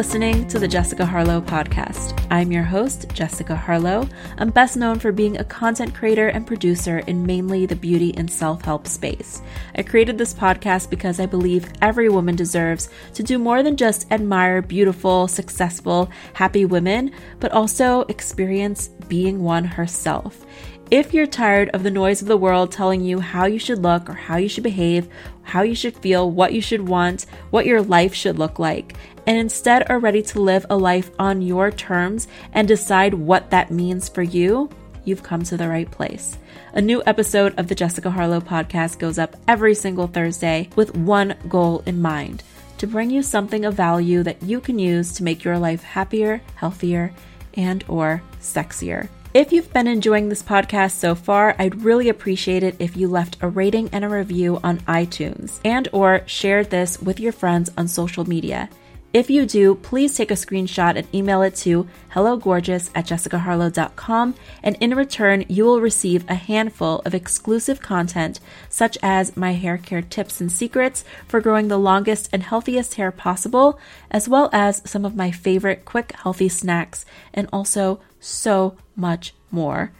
Listening to the Jessica Harlow podcast. I'm your host, Jessica Harlow. I'm best known for being a content creator and producer in mainly the beauty and self help space. I created this podcast because I believe every woman deserves to do more than just admire beautiful, successful, happy women, but also experience being one herself. If you're tired of the noise of the world telling you how you should look or how you should behave, how you should feel, what you should want, what your life should look like, and instead are ready to live a life on your terms and decide what that means for you, you've come to the right place. A new episode of the Jessica Harlow podcast goes up every single Thursday with one goal in mind to bring you something of value that you can use to make your life happier, healthier, and or sexier. If you've been enjoying this podcast so far, I'd really appreciate it if you left a rating and a review on iTunes and or shared this with your friends on social media. If you do, please take a screenshot and email it to hellogorgeous at jessicaharlow.com, and in return, you will receive a handful of exclusive content, such as my hair care tips and secrets for growing the longest and healthiest hair possible, as well as some of my favorite quick, healthy snacks, and also so much more.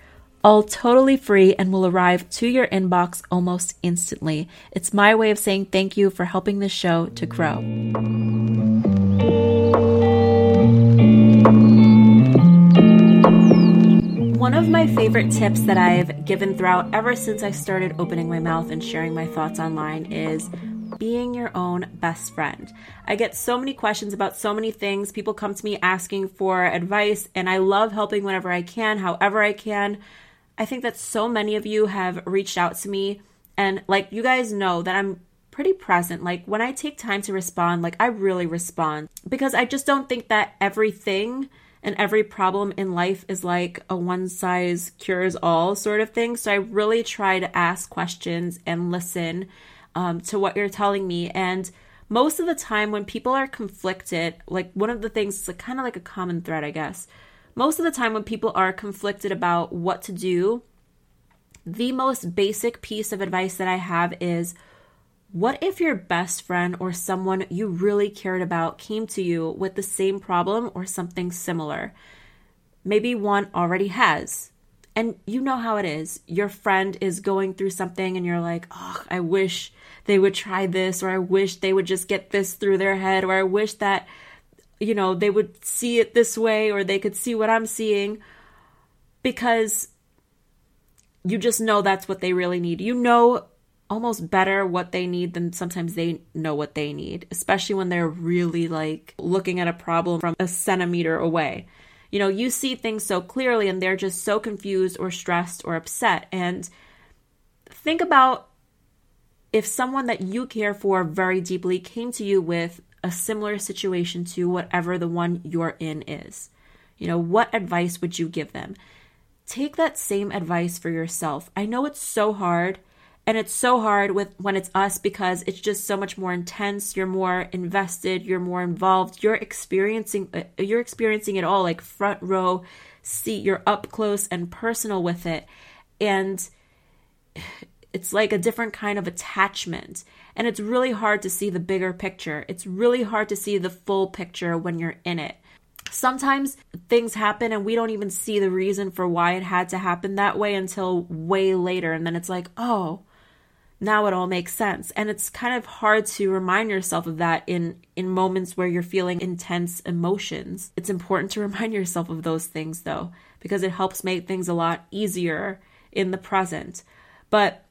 All totally free and will arrive to your inbox almost instantly. It's my way of saying thank you for helping this show to grow. One of my favorite tips that I've given throughout ever since I started opening my mouth and sharing my thoughts online is being your own best friend. I get so many questions about so many things. People come to me asking for advice, and I love helping whenever I can, however I can. I think that so many of you have reached out to me, and like you guys know that I'm pretty present. Like when I take time to respond, like I really respond because I just don't think that everything and every problem in life is like a one size cures all sort of thing. So I really try to ask questions and listen um, to what you're telling me. And most of the time, when people are conflicted, like one of the things, like kind of like a common thread, I guess. Most of the time, when people are conflicted about what to do, the most basic piece of advice that I have is what if your best friend or someone you really cared about came to you with the same problem or something similar? Maybe one already has. And you know how it is. Your friend is going through something and you're like, oh, I wish they would try this, or I wish they would just get this through their head, or I wish that, you know, they would see it this way, or they could see what I'm seeing. Because you just know that's what they really need. You know almost better what they need than sometimes they know what they need, especially when they're really like looking at a problem from a centimeter away. You know, you see things so clearly and they're just so confused or stressed or upset. And think about if someone that you care for very deeply came to you with a similar situation to whatever the one you're in is, you know, what advice would you give them? Take that same advice for yourself. I know it's so hard and it's so hard with when it's us because it's just so much more intense you're more invested you're more involved you're experiencing uh, you're experiencing it all like front row seat you're up close and personal with it and it's like a different kind of attachment. And it's really hard to see the bigger picture. It's really hard to see the full picture when you're in it. Sometimes things happen and we don't even see the reason for why it had to happen that way until way later. And then it's like, oh, now it all makes sense. And it's kind of hard to remind yourself of that in, in moments where you're feeling intense emotions. It's important to remind yourself of those things though, because it helps make things a lot easier in the present. But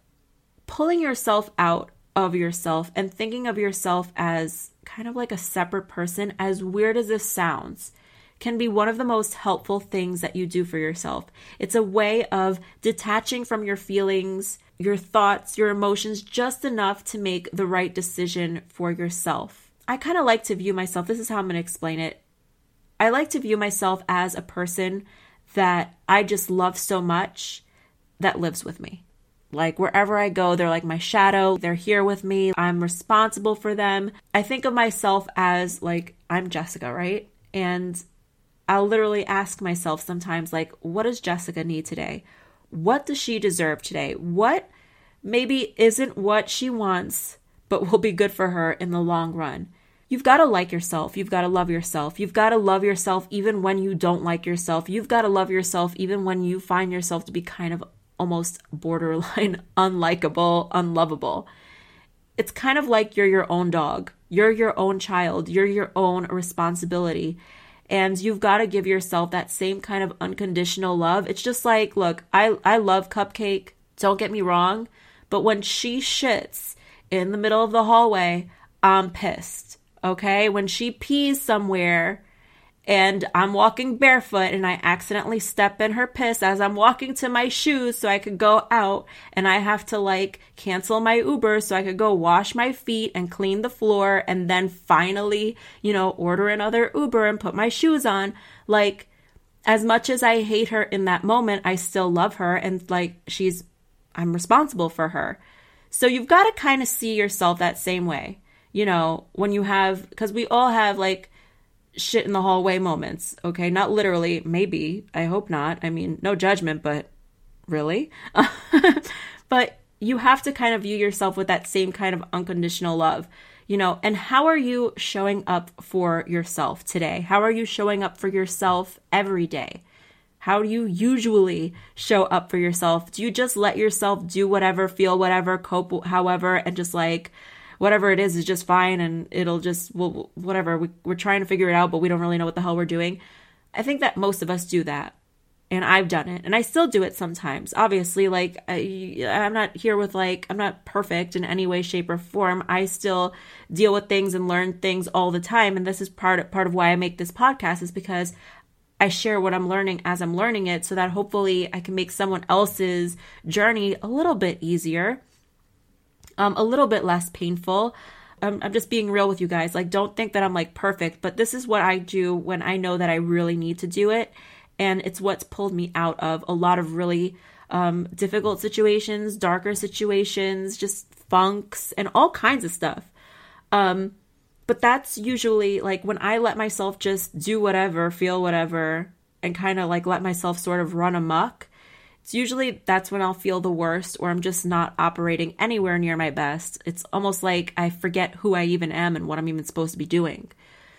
pulling yourself out of yourself and thinking of yourself as kind of like a separate person, as weird as this sounds, can be one of the most helpful things that you do for yourself. It's a way of detaching from your feelings, your thoughts, your emotions just enough to make the right decision for yourself. I kind of like to view myself, this is how I'm going to explain it. I like to view myself as a person that I just love so much that lives with me. Like wherever I go, they're like my shadow. They're here with me. I'm responsible for them. I think of myself as like I'm Jessica, right? And I'll literally ask myself sometimes like what does Jessica need today? What does she deserve today? What maybe isn't what she wants, but will be good for her in the long run? you've got to like yourself. You've got to love yourself. You've got to love yourself even when you don't like yourself. You've got to love yourself even when you find yourself to be kind of almost borderline unlikable, unlovable. It's kind of like you're your own dog. You're your own child. You're your own responsibility. And you've got to give yourself that same kind of unconditional love. It's just like, look, I, I love Cupcake. Don't get me wrong. But when she shits in the middle of the hallway, I'm pissed. Okay. When she pees somewhere and I'm walking barefoot and I accidentally step in her piss as I'm walking to my shoes so I could go out and I have to like cancel my Uber so I could go wash my feet and clean the floor and then finally, you know, order another Uber and put my shoes on. Like, as much as I hate her in that moment, I still love her and like she's, I'm responsible for her. So you've got to kind of see yourself that same way you know, when you have, because we all have like shit in the hallway moments, okay? Not literally, maybe. I hope not. I mean, no judgment, but really? but you have to kind of view yourself with that same kind of unconditional love, you know? And how are you showing up for yourself today? How are you showing up for yourself every day? How do you usually show up for yourself? Do you just let yourself do whatever, feel whatever, cope however, and just like, whatever it is is just fine and it'll just well whatever. We, we're trying to figure it out but we don't really know what the hell we're doing. I think that most of us do that. And i've done it. And i still do it sometimes. Obviously like I, i'm not here with like i'm not perfect in any way shape or form. I still deal with things and learn things all the time. And this is part part of why i make this podcast is because I share what I'm learning as I'm learning it so that hopefully I can make someone else's journey a little bit easier um, a little bit less painful. I'm, I'm just being real with you guys. Like, don't think that I'm like perfect, but this is what I do when I know that I really need to do it. And it's what's pulled me out of a lot of really um, difficult situations, darker situations, just funks, and all kinds of stuff. Um, but that's usually like when I let myself just do whatever, feel whatever, and kind of like let myself sort of run amok it's usually that's when I'll feel the worst or I'm just not operating anywhere near my best. It's almost like I forget who I even am and what I'm even supposed to be doing.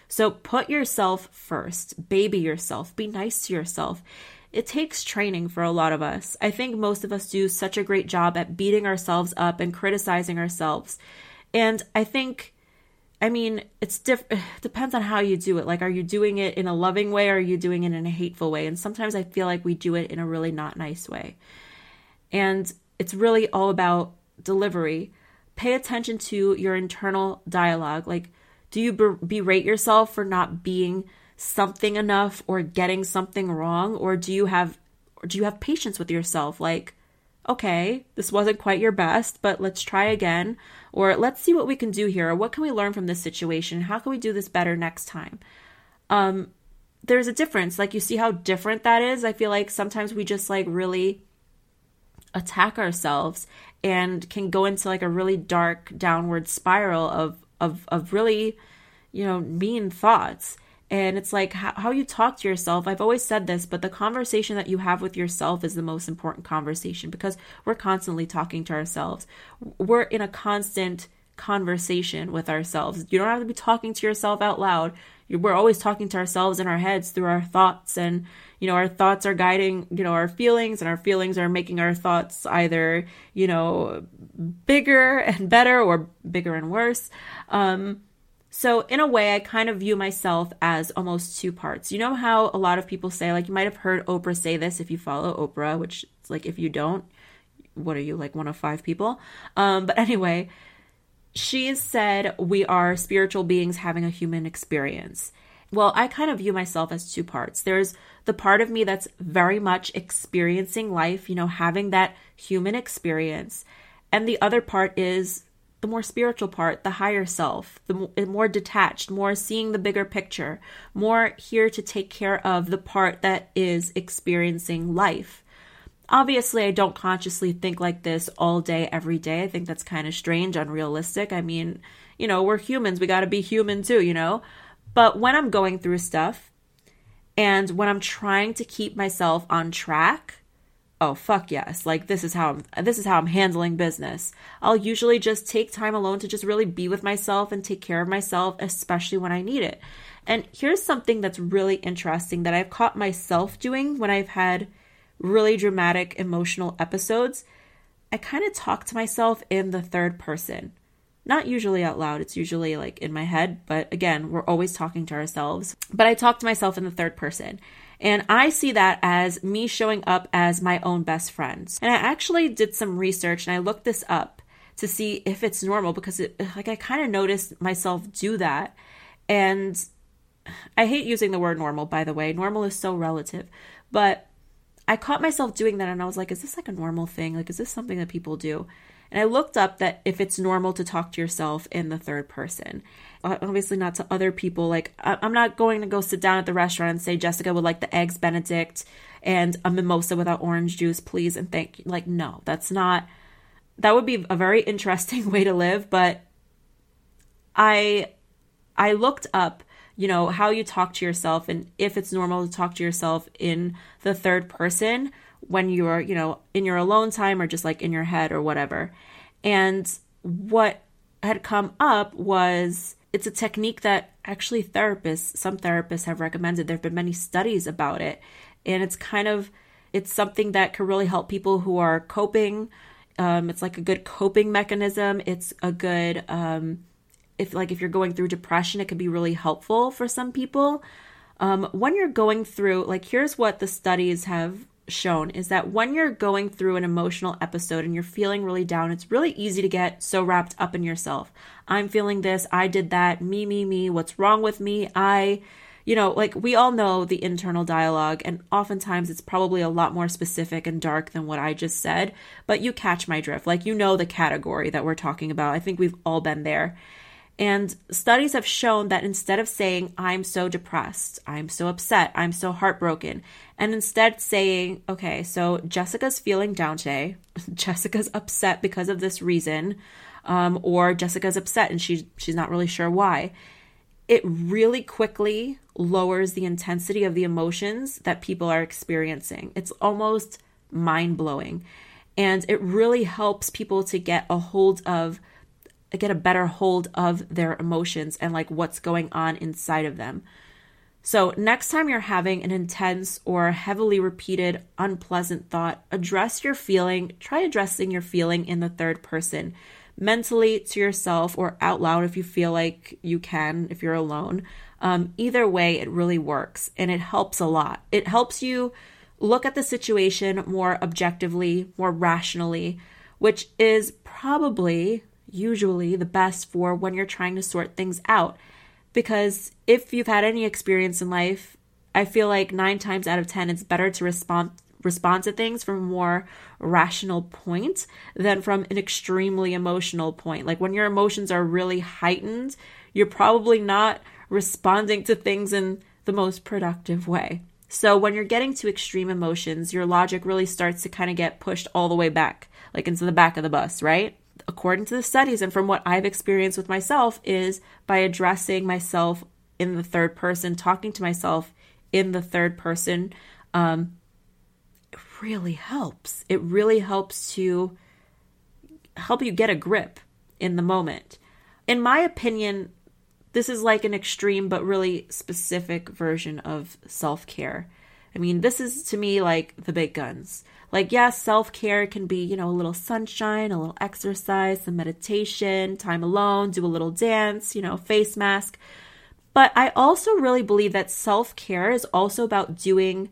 So put yourself first, baby yourself, be nice to yourself. It takes training for a lot of us. I think most of us do such a great job at beating ourselves up and criticizing ourselves. And I think I mean, it's diff- depends on how you do it. Like, are you doing it in a loving way or are you doing it in a hateful way? And sometimes I feel like we do it in a really not nice way. And it's really all about delivery. Pay attention to your internal dialogue. Like, do you berate yourself for not being something enough or getting something wrong, or do you have, or do you have patience with yourself? Like, okay, this wasn't quite your best, but let's try again. Or let's see what we can do here. Or what can we learn from this situation? How can we do this better next time? Um, there's a difference. Like, you see how different that is? I feel like sometimes we just like really attack ourselves and can go into like a really dark downward spiral of of of really you know mean thoughts and it's like how, how, you talk to yourself. I've always said this, but the conversation that you have with yourself is the most important conversation because we're constantly talking to ourselves. We're in a constant conversation with ourselves. You don't have to be talking to yourself out loud. We're always talking to ourselves in our heads through our thoughts and you know our thoughts are guiding you know our feelings and our feelings are making our thoughts either you know bigger and better or bigger and worse um so, in a way, I kind of view myself as almost two parts. You know how a lot of people say, like, you might have heard Oprah say this if you follow Oprah, which, like, if you don't, what are you, like one of five people? Um, but anyway, she said, We are spiritual beings having a human experience. Well, I kind of view myself as two parts. There's the part of me that's very much experiencing life, you know, having that human experience. And the other part is the more spiritual part, the higher self, the more detached, more seeing the bigger picture, more here to take care of the part that is experiencing life. Obviously, I don't consciously think like this all day, every day. I think that's kind of strange, unrealistic. I mean, you know, we're humans, we got to be human too, you know? But when I'm going through stuff and when I'm trying to keep myself on track, oh fuck yes. Like this is how I'm, this is how i'm handling business. I'll usually just take time alone to just really be with myself and take care of myself especially when i need it. And here's something that's really interesting that i've caught myself doing when i've had really dramatic emotional episodes. I kind of talk to myself in the third person not usually out loud it's usually like in my head but again we're always talking to ourselves but i talk to myself in the third person and I see that as me showing up as my own best friend. And I actually did some research and I looked this up to see if it's normal because it, like I kind of noticed myself do that. And I hate using the word normal, by the way. Normal is so relative. But I caught myself doing that and I was like, is this like a normal thing? Like, is this something that people do? And I looked up that if it's normal to talk to yourself in the third person, obviously not to other people. Like, I'm not going to go sit down at the restaurant and say, Jessica would like the eggs Benedict and a mimosa without orange juice, please, and thank you. Like, no, that's not, that would be a very interesting way to live. But I, I looked up you know how you talk to yourself and if it's normal to talk to yourself in the third person when you're, you know, in your alone time or just like in your head or whatever. And what had come up was it's a technique that actually therapists, some therapists have recommended. There have been many studies about it. And it's kind of it's something that can really help people who are coping. Um, it's like a good coping mechanism. It's a good um, if like if you're going through depression, it can be really helpful for some people. Um, when you're going through, like, here's what the studies have shown is that when you're going through an emotional episode and you're feeling really down, it's really easy to get so wrapped up in yourself. I'm feeling this, I did that, me, me, me, what's wrong with me? I, you know, like we all know the internal dialogue, and oftentimes it's probably a lot more specific and dark than what I just said, but you catch my drift. Like, you know, the category that we're talking about. I think we've all been there. And studies have shown that instead of saying, I'm so depressed, I'm so upset, I'm so heartbroken, and instead saying, okay, so Jessica's feeling down today, Jessica's upset because of this reason, um, or Jessica's upset and she, she's not really sure why, it really quickly lowers the intensity of the emotions that people are experiencing. It's almost mind blowing. And it really helps people to get a hold of get a better hold of their emotions and like what's going on inside of them. So, next time you're having an intense or heavily repeated unpleasant thought, address your feeling. Try addressing your feeling in the third person, mentally to yourself or out loud if you feel like you can, if you're alone. Um, either way, it really works and it helps a lot. It helps you look at the situation more objectively, more rationally, which is probably usually the best for when you're trying to sort things out. Because if you've had any experience in life, I feel like nine times out of 10, it's better to respond respond to things from a more rational point than from an extremely emotional point. Like when your emotions are really heightened, you're probably not responding to things in the most productive way. So when you're getting to extreme emotions, your logic really starts to kind of get pushed all the way back, like into the back of the bus, right? According to the studies and from what I've experienced with myself, is by addressing myself in the third person, talking to myself in the third person. Um, it really helps. It really helps to help you get a grip in the moment. In my opinion, this is like an extreme but really specific version of self care. I mean, this is to me like the big guns. Like, yes, self care can be, you know, a little sunshine, a little exercise, some meditation, time alone, do a little dance, you know, face mask. But I also really believe that self care is also about doing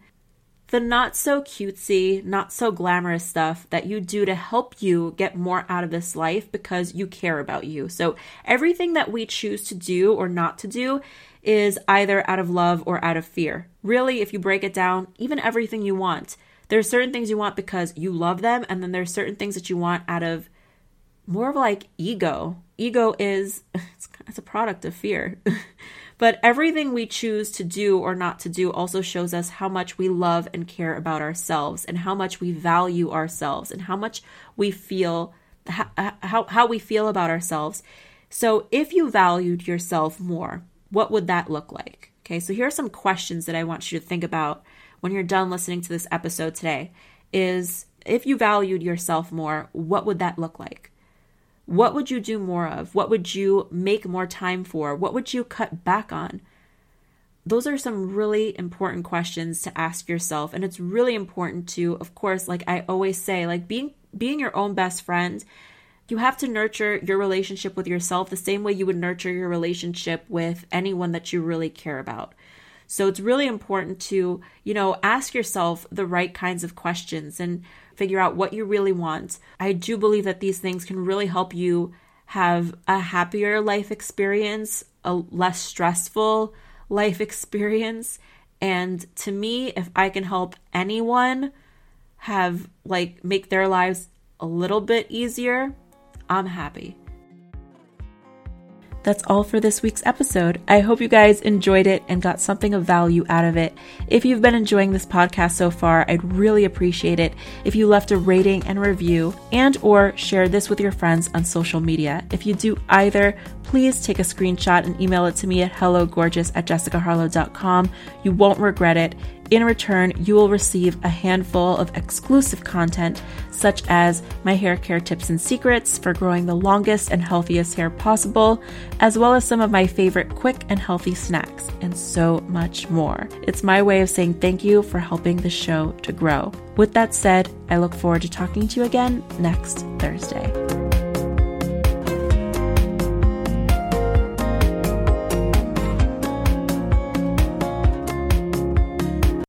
the not so cutesy, not so glamorous stuff that you do to help you get more out of this life because you care about you. So, everything that we choose to do or not to do is either out of love or out of fear. Really, if you break it down, even everything you want there's certain things you want because you love them, and then there's certain things that you want out of more of like ego. Ego is it's, it's a product of fear. but everything we choose to do or not to do also shows us how much we love and care about ourselves and how much we value ourselves and how much we feel how, how, how we feel about ourselves. So if you valued yourself more, what would that look like? Okay, so here are some questions that I want you to think about when you're done listening to this episode today. is if you valued yourself more, what would that look like? What would you do more of? What would you make more time for? What would you cut back on? Those are some really important questions to ask yourself and it's really important to of course like I always say like being being your own best friend you have to nurture your relationship with yourself the same way you would nurture your relationship with anyone that you really care about. So it's really important to, you know, ask yourself the right kinds of questions and figure out what you really want. I do believe that these things can really help you have a happier life experience, a less stressful life experience. And to me, if I can help anyone have like make their lives a little bit easier, I'm happy. That's all for this week's episode. I hope you guys enjoyed it and got something of value out of it. If you've been enjoying this podcast so far, I'd really appreciate it if you left a rating and review and or share this with your friends on social media. If you do either, please take a screenshot and email it to me at hellogorgeous at jessicaharlow.com. You won't regret it. In return, you will receive a handful of exclusive content, such as my hair care tips and secrets for growing the longest and healthiest hair possible, as well as some of my favorite quick and healthy snacks, and so much more. It's my way of saying thank you for helping the show to grow. With that said, I look forward to talking to you again next Thursday.